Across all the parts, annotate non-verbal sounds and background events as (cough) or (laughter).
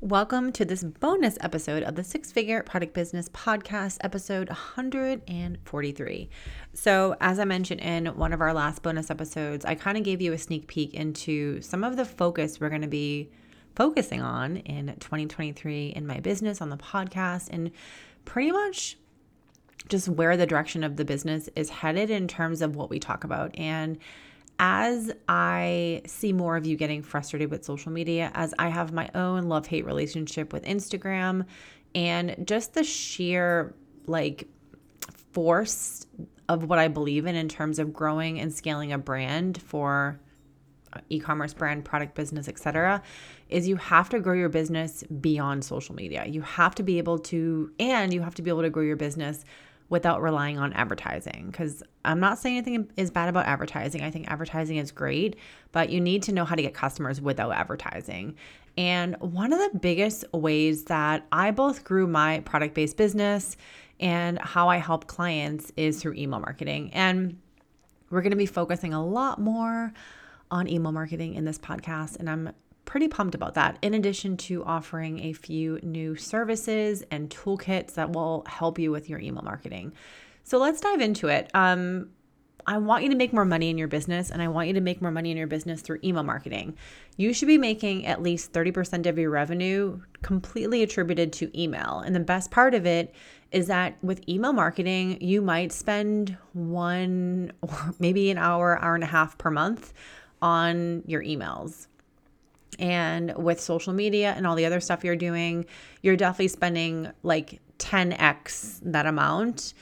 Welcome to this bonus episode of the Six Figure Product Business Podcast, episode 143. So, as I mentioned in one of our last bonus episodes, I kind of gave you a sneak peek into some of the focus we're going to be focusing on in 2023 in my business, on the podcast, and pretty much just where the direction of the business is headed in terms of what we talk about. And as I see more of you getting frustrated with social media, as I have my own love hate relationship with Instagram, and just the sheer like force of what I believe in in terms of growing and scaling a brand for uh, e-commerce brand product business etc is you have to grow your business beyond social media. You have to be able to and you have to be able to grow your business without relying on advertising. Because I'm not saying anything is bad about advertising. I think advertising is great, but you need to know how to get customers without advertising. And one of the biggest ways that I both grew my product based business and how I help clients is through email marketing. And we're going to be focusing a lot more on email marketing in this podcast. And I'm pretty pumped about that, in addition to offering a few new services and toolkits that will help you with your email marketing. So let's dive into it. Um, I want you to make more money in your business, and I want you to make more money in your business through email marketing. You should be making at least 30% of your revenue completely attributed to email. And the best part of it is that with email marketing, you might spend one or (laughs) maybe an hour, hour and a half per month on your emails. And with social media and all the other stuff you're doing, you're definitely spending like 10x that amount.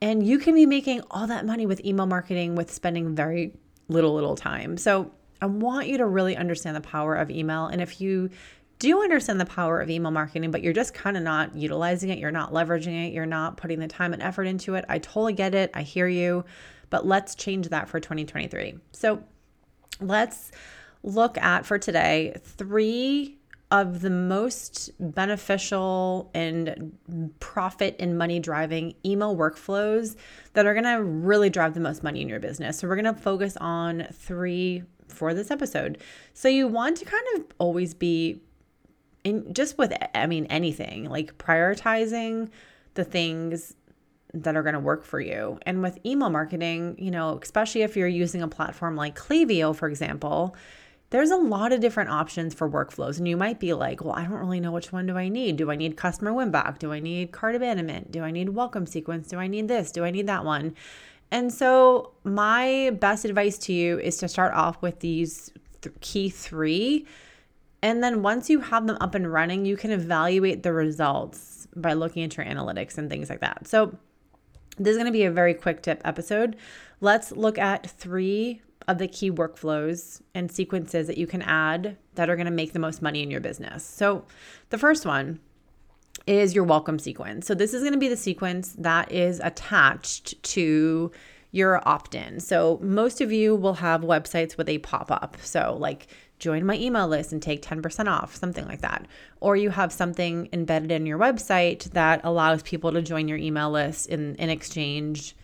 And you can be making all that money with email marketing with spending very little, little time. So I want you to really understand the power of email. And if you do understand the power of email marketing, but you're just kind of not utilizing it, you're not leveraging it, you're not putting the time and effort into it, I totally get it. I hear you. But let's change that for 2023. So let's look at for today three of the most beneficial and profit and money driving email workflows that are to really drive the most money in your business. So, we're to focus on three for this episode. So, you want to kind of always be in just with, I mean, anything like prioritizing the things that are going to work for you. And with email marketing, you know, especially if you're using a platform like Klaviyo, for example, there's a lot of different options for workflows. And you might be like, well, I don't really know which one do I need. Do I need customer win back? Do I need cart abandonment? Do I need welcome sequence? Do I need this? Do I need that one? And so, my best advice to you is to start off with these th- key three. And then once you have them up and running, you can evaluate the results by looking at your analytics and things like that. So, this is going to be a very quick tip episode. Let's look at three of the key workflows and sequences that you can add that are going to make the most money in your business. So, the first one is your welcome sequence. So, this is going to be the sequence that is attached to your opt in. So, most of you will have websites with a pop up. So, like, join my email list and take 10% off, something like that. Or you have something embedded in your website that allows people to join your email list in, in exchange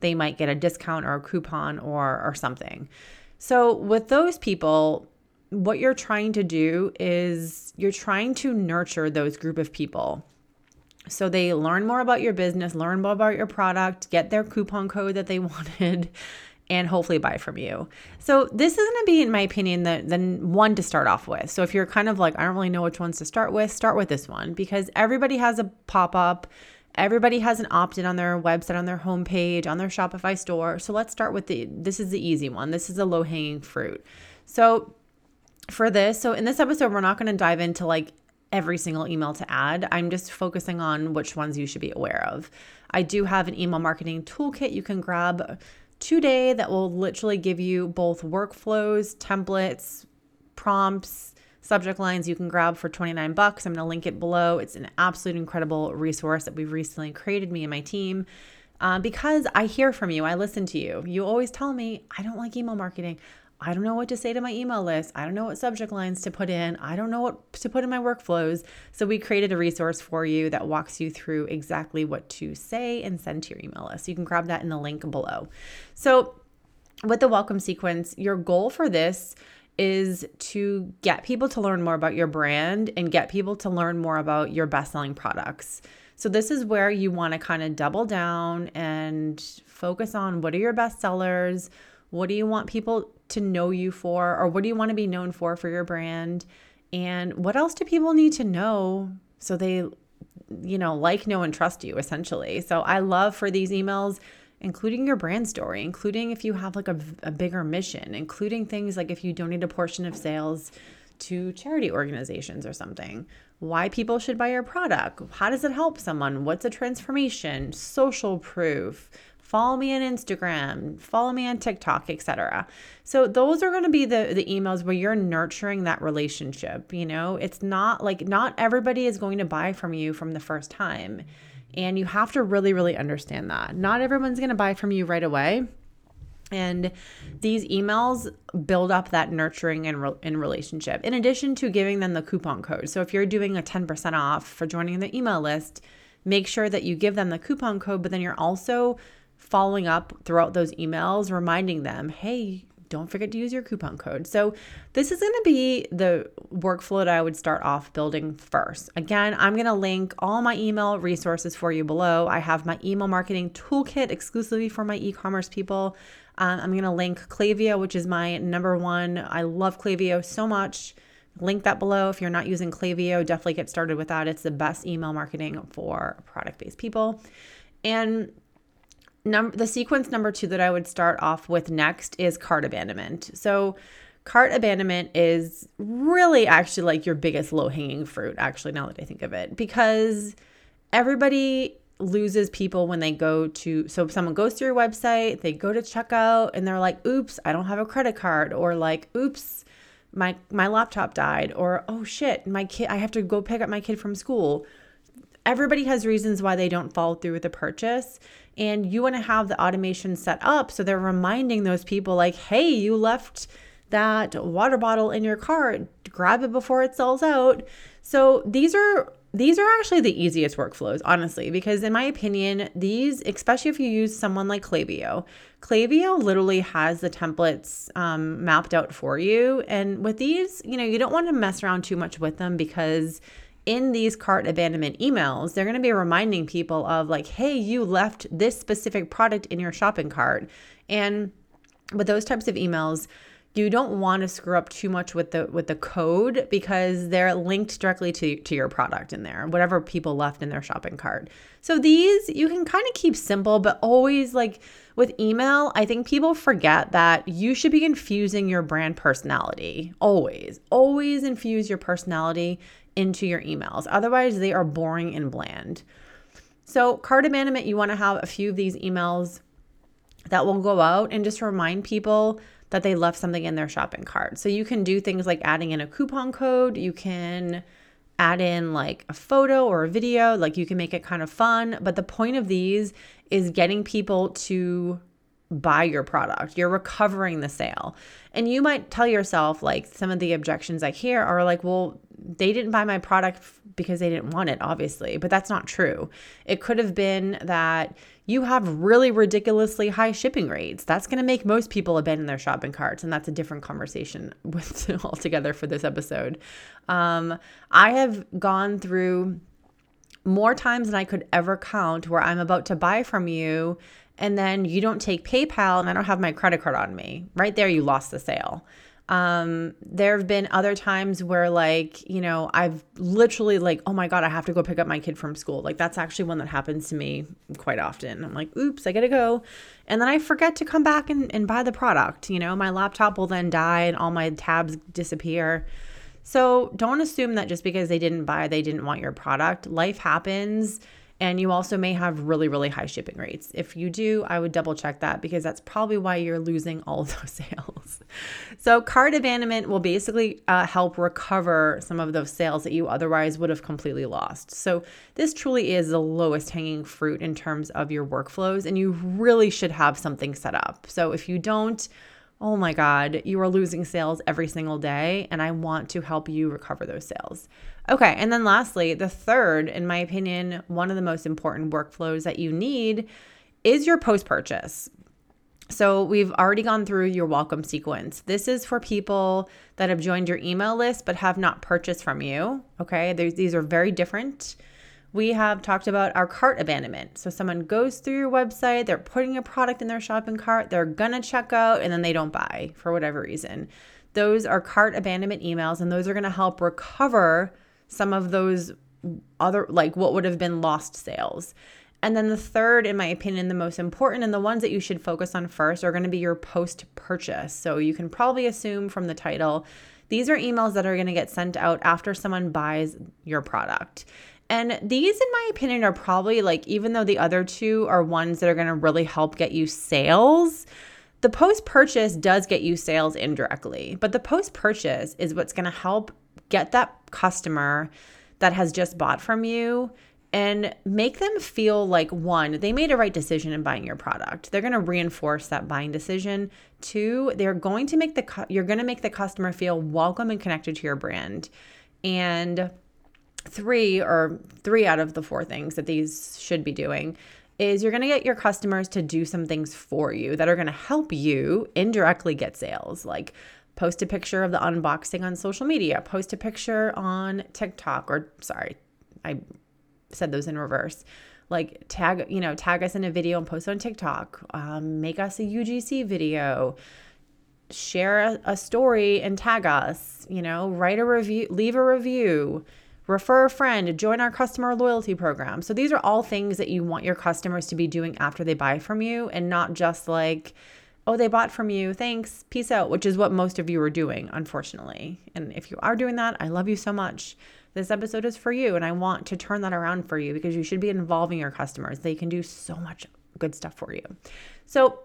they might get a discount or a coupon or or something. So with those people, what you're trying to do is you're trying to nurture those group of people. So they learn more about your business, learn more about your product, get their coupon code that they (laughs) wanted, and hopefully buy from you. So this is to be, in my opinion, the, the one to start off with. So if you're kind of like, I don't really know which ones to start with, start with this one because everybody has a pop up Everybody has an opt-in on their website, on their homepage, on their Shopify store. So let's start with the this is the easy one. This is the low-hanging fruit. So for this, so in this episode, we're not going to dive into like every single email to add. I'm just focusing on which ones you should be aware of. I do have an email marketing toolkit you can grab today that will literally give you both workflows, templates, prompts, subject lines you can grab for 29 bucks. I'm going to link it below. It's an absolute incredible resource that we've recently created, me and my team. Uh, because I hear from you, I listen to you. You always tell me, I don't like email marketing. I don't know what to say to my email list. I don't know what subject lines to put in. I don't know what to put in my workflows. So, we created a resource for you that walks you through exactly what to say and send to your email list. You can grab that in the link below. So, with the welcome sequence, your goal for this is to get people to learn more about your brand and get people to learn more about your best selling products. So, this is where you want to kind of double down and focus on what are your best sellers? What do you want people to know you for? Or what do you want to be known for for your brand? And what else do people need to know so they, you know, like, know, and trust you essentially? So, I love for these emails including your brand story, including if you have like a, a bigger mission, including things like if you donate a portion of sales to charity organizations or something, why people should buy your product, how does it help someone, what's a transformation, social proof, follow me on Instagram, follow me on TikTok, etc. So those are going to be the the emails where you're nurturing that relationship, you know? It's not like not everybody is going to buy from you from the first time. And you have to really, really understand that. Not everyone's going to buy from you right away. And these emails build up that nurturing and, re- relationship, in addition to giving them the coupon code. So if you're doing a 10% off for joining the email list, make sure that you give them the coupon code, but then you're also following up throughout those emails, reminding them, hey, don't forget to use your coupon code. So, this is going to be the workflow that I would start off building first. Again, I'm going to link all my email resources for you below. I have my email marketing toolkit exclusively for my e commerce people. Um, I'm going to link Klaviyo, which is my number one. I love Klaviyo so much. Link that below. If you're not using Klaviyo, definitely get started with that. It's the best email marketing for product based people. And Number the sequence number two that I would start off with next is cart abandonment. So cart abandonment is really actually like your biggest low hanging fruit, actually, now that I think of it, because everybody loses people when they go to so if someone goes to your website they go to checkout and they're like oops i don't have a credit card or like oops my my laptop died or oh shit my kid i have to go pick up my kid from school everybody has reasons why they don't follow through with a purchase and you want to have the automation set up so they're reminding those people like hey you left that water bottle in your cart grab it before it sells out. So these are these are actually the easiest workflows honestly because in my opinion these especially if you use someone like Klaviyo Klaviyo literally has the templates um, mapped out for you and with these you know you don't want to mess around too much with them because in these cart abandonment emails, they're going to be reminding people of like, hey, you left this specific product in your shopping cart. And with those types of emails, you don't want to screw up too much with the with the code because they're linked directly to, to your product in there whatever people left in their shopping cart so these you can kind of keep simple but always like with email i think people forget that you should be infusing your brand personality always always infuse your personality into your emails. Otherwise, they are boring and bland. So, cart abandonment, you want to have a few of these emails that will go out and just remind people that they left something in their shopping cart. So, you can do things like adding in a coupon code, you can add in like a photo or a video, like you can make it kind of fun. But the point of these is getting people to buy your product. You're recovering the sale. And you might tell yourself, like, some of the objections I hear are like, well, they didn't buy my product because they didn't want it, obviously, but that's not true. It could have been that you have really ridiculously high shipping rates. That's going to make most people abandon their shopping carts, and that's a different conversation (laughs) with altogether for this episode. Um, I have gone through more times than I could ever count where I'm about to buy from you and then you don't take PayPal and I don't have my credit card on me. Right there, you lost the sale. Um, there have been other times where, like, you know, I've literally, like, oh my God, I have to go pick up my kid from school. Like, that's actually one that happens to me quite often. I'm like, oops, I gotta go. And then I forget to come back and, and buy the product. You know, my laptop will then die and all my tabs disappear. So don't assume that just because they didn't buy, they didn't want your product. Life happens and you also may have really, really high shipping rates. If you do, I would double check that because that's probably why you're losing all of (laughs) those sales. So, cart abandonment will basically uh, help recover some of those sales that you otherwise would have completely lost. So, this truly is the lowest hanging fruit in terms of your workflows, and you really should have something set up. So, if you don't, oh my God, you are losing sales every single day, and I want to help you recover those sales. Okay, and then lastly, the third, in my opinion, one of the most important workflows that you need is your post purchase. So, we've already gone through your welcome sequence. This is for people that have joined your email list but have not purchased from you. Okay. These are very different. We have talked about our cart abandonment. So, someone goes through your website, they're putting a product in their shopping cart, they're to check out, and then they don't buy for whatever reason. Those are cart abandonment emails, and those are to help recover some of those other, like what would have been lost sales. And then the third, in my opinion, the most important and the ones that you should focus on first are to be your post purchase. So you can probably assume from the title, these are emails that are to get sent out after someone buys your product. And these, in my opinion, are probably like, even though the other two are ones that are to really help get you sales, the post purchase does get you sales indirectly. But the post purchase is what's to help get that customer that has just bought from you and make them feel like one, they made a right decision in buying your product. They're going to reinforce that buying decision. Two, they're going to make the you're going to make the customer feel welcome and connected to your brand. And three or three out of the four things that these should be doing is you're going to get your customers to do some things for you that are going to help you indirectly get sales. Like post a picture of the unboxing on social media post a picture on TikTok or sorry I said those in reverse. Like tag you know tag us in a video and post on tiktok. Um, make us a ugc video. Share a, a, story and tag us you know write a review leave a review refer a friend join our customer loyalty program so these are all things that you want your customers to be doing after they buy from you and not just like oh they bought from you thanks peace out which is what most of you are doing unfortunately and if you are doing that i love you so much this episode is for you and I want to turn that around for you because you should be involving your customers. They can do so much good stuff for you. So,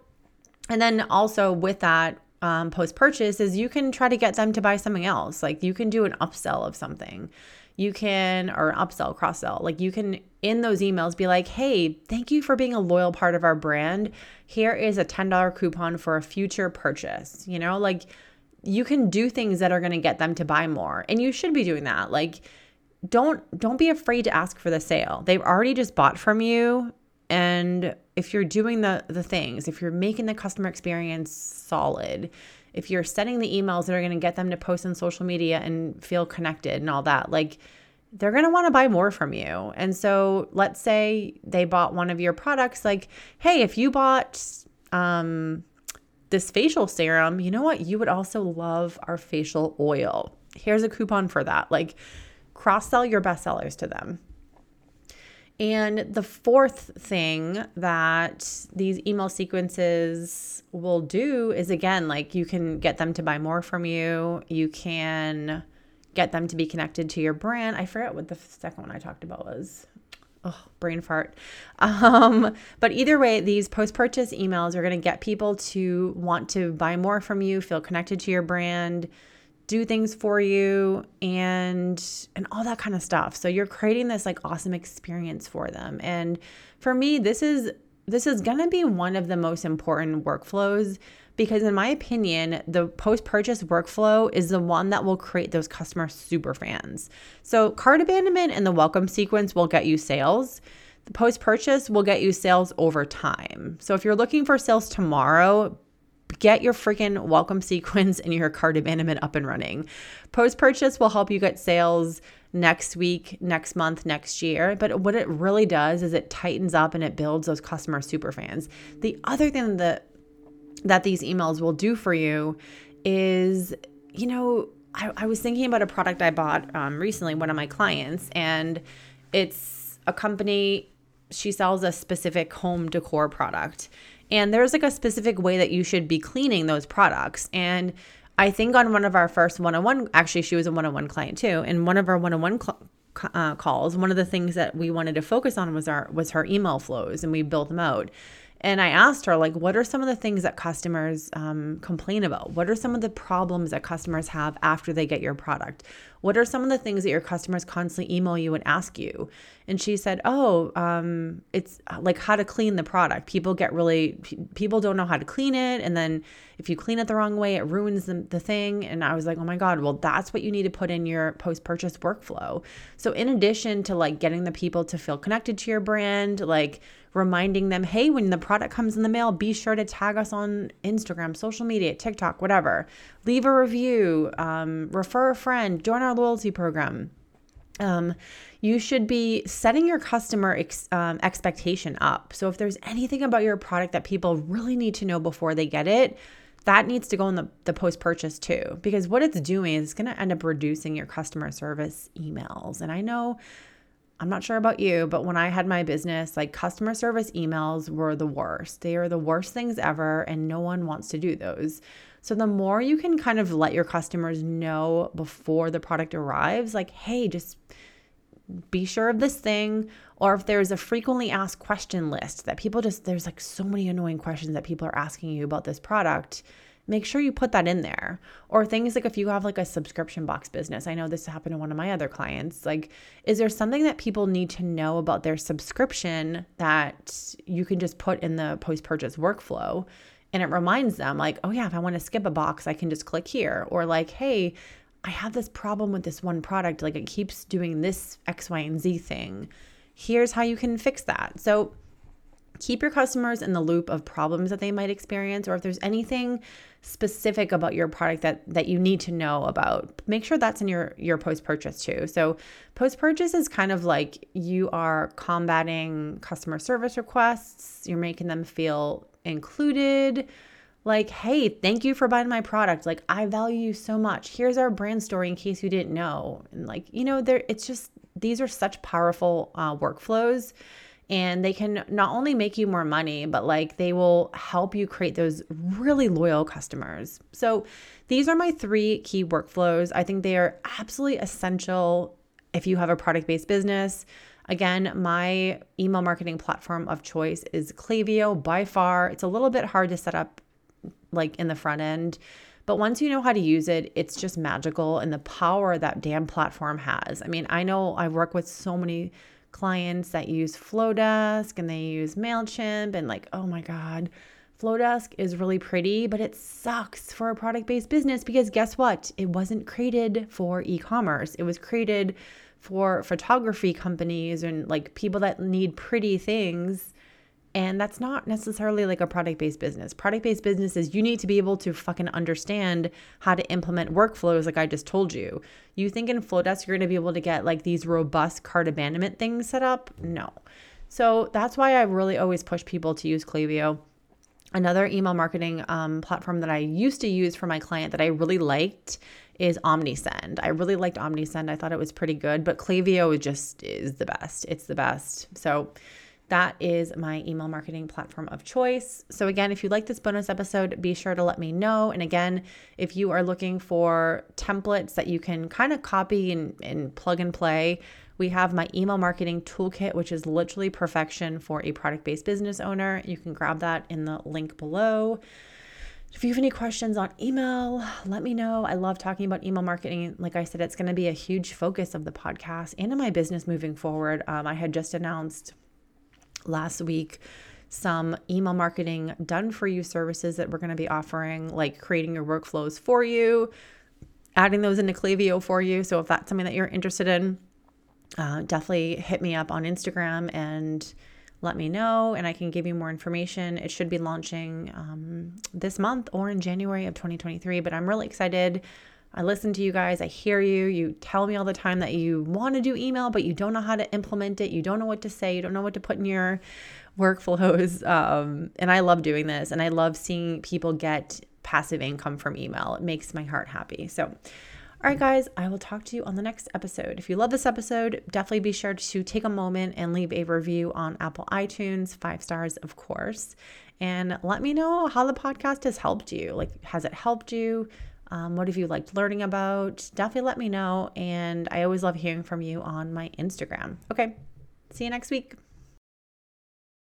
and then also with that, um, post purchase is you can try to get them to buy something else. Like you can do an upsell of something. You can, or upsell, cross sell. Like you can, in those emails, be like, hey, thank you for being a loyal part of our brand. Here is a $10 coupon for a future purchase. You know, like you can do things that are going to get them to buy more and you should be doing that like don't don't be afraid to ask for the sale they've already just bought from you and if you're doing the the things if you're making the customer experience solid if you're sending the emails that are going to get them to post on social media and feel connected and all that like they're going to want to buy more from you and so let's say they bought one of your products like hey if you bought um this facial serum, you know what? You would also love our facial oil. Here's a coupon for that. Like cross sell your best sellers to them. And the fourth thing that these email sequences will do is again, like you can get them to buy more from you. You can get them to be connected to your brand. I forget what the second one I talked about was oh, brain fart. (laughs) Um, but either way, these post purchase emails are going to get people to want to buy more from you, feel connected to your brand, do things for you, and and all that kind of stuff. So you're creating this like awesome experience for them. And for me, this is this is going to be one of the most important workflows because in my opinion the post-purchase workflow is the one that will create those customer super fans so cart abandonment and the welcome sequence will get you sales the post-purchase will get you sales over time so if you're looking for sales tomorrow get your freaking welcome sequence and your cart abandonment up and running post-purchase will help you get sales next week, next month, next year. But what it really does is it tightens up and it builds those customer super fans. The other thing that that these emails will do for you is, you know, I, I was thinking about a product I bought um, recently, one of my clients, and it's a company, she sells a specific home decor product. And there's like a specific way that you should be cleaning those products. And I think on one of our first one on one, actually, she was a one on one client too. And one of our one on one calls, one of the things that we wanted to focus on was our was her email flows, and we built them out. And I asked her, like, what are some of the things that customers um, complain about? What are some of the problems that customers have after they get your product? What are some of the things that your customers constantly email you and ask you? And she said, Oh, um, it's uh, like how to clean the product. People get really, people don't know how to clean it. And then if you clean it the wrong way, it ruins the, the thing. And I was like, Oh my God, well, that's what you need to put in your post purchase workflow. So, in addition to like getting the people to feel connected to your brand, like reminding them, hey, when the product comes in the mail, be sure to tag us on Instagram, social media, TikTok, whatever. Leave a review, um, refer a friend, join our loyalty program. Um, you should be setting your customer ex, um, expectation up. So if there's anything about your product that people really need to know before they get it, that needs to go in the, the post purchase too. Because what it's doing is it's going to end up reducing your customer service emails. And I know I'm not sure about you, but when I had my business, like customer service emails were the worst. They are the worst things ever, and no one wants to do those. So, the more you can kind of let your customers know before the product arrives, like, hey, just be sure of this thing. Or if there's a frequently asked question list that people just, there's like so many annoying questions that people are asking you about this product make sure you put that in there. Or things like if you have like a subscription box business, I know this happened to one of my other clients. Like, is there something that people need to know about their subscription that you can just put in the post purchase workflow? And it reminds them, like, oh yeah, if I want to skip a box, I can just click here. Or like, hey, I have this problem with this one product. Like, it keeps doing this X, Y, and Z thing. Here's how you can fix that. So, keep your customers in the loop of problems that they might experience or if there's anything specific about your product that that you need to know about make sure that's in your your post purchase too. So post purchase is kind of like you are combating customer service requests you're making them feel included. Like hey thank you for buying my product. Like i value you so much. Here's our brand story in case you didn't know. And like you know there it's just these are such powerful uh, workflows and they can not only make you more money, but like they will help you create those really loyal customers. So, these are my three key workflows. I think they are absolutely essential if you have a product based business. Again, my email marketing platform of choice is Klaviyo by far. It's a little bit hard to set up like in the front end. But once you know how to use it, it's just magical and the power that damn platform has. I mean, I know I work with so many clients that use Flodesk and they use MailChimp and like, oh my God, Flodesk is really pretty, but it sucks for a product based business because guess what? It wasn't created for e commerce. It was created for photography companies and like people that need pretty things and that's not necessarily like a product based business. Product based business is you need to be able to fucking understand how to implement workflows, like I just told you. You think in Flodesk, you're to be able to get like these robust cart abandonment things set up? No. So that's why I really always push people to use Klaviyo. Another email marketing um, platform that I used to use for my client that I really liked is OmniSend. I really liked OmniSend. I thought it was pretty good, but Klaviyo just is the best. It's the best. So that is my email marketing platform of choice. So, again, if you like this bonus episode, be sure to let me know. And again, if you are looking for templates that you can kind of copy and, and plug and play, we have my email marketing toolkit, which is literally perfection for a product based business owner. You can grab that in the link below. If you have any questions on email, let me know. I love talking about email marketing. Like I said, it's going to be a huge focus of the podcast and in my business moving forward. Um, I had just announced last week some email marketing done for you services that we're going to be offering, like creating your workflows for you, adding those into Klaviyo for you. So if that's something that you're interested in, uh, definitely hit me up on Instagram and let me know, and I can give you more information. It should be launching um, this month or in January of 2023, but I'm really excited. I listen to you guys. I hear you. You tell me all the time that you want to do email, but you don't know how to implement it. You don't know what to say. You don't know what to put in your workflows. (laughs) Um, and I love doing this. And I love seeing people get passive income from email. It makes my heart happy. So, all right, guys, I will talk to you on the next episode. If you love this episode, definitely be sure to take a moment and leave a review on Apple iTunes, five stars, of course. And let me know how the podcast has helped you. Like, has it helped you? Um, what have you liked learning about? Definitely let me know. And I always love hearing from you on my Instagram. Okay, see you next week.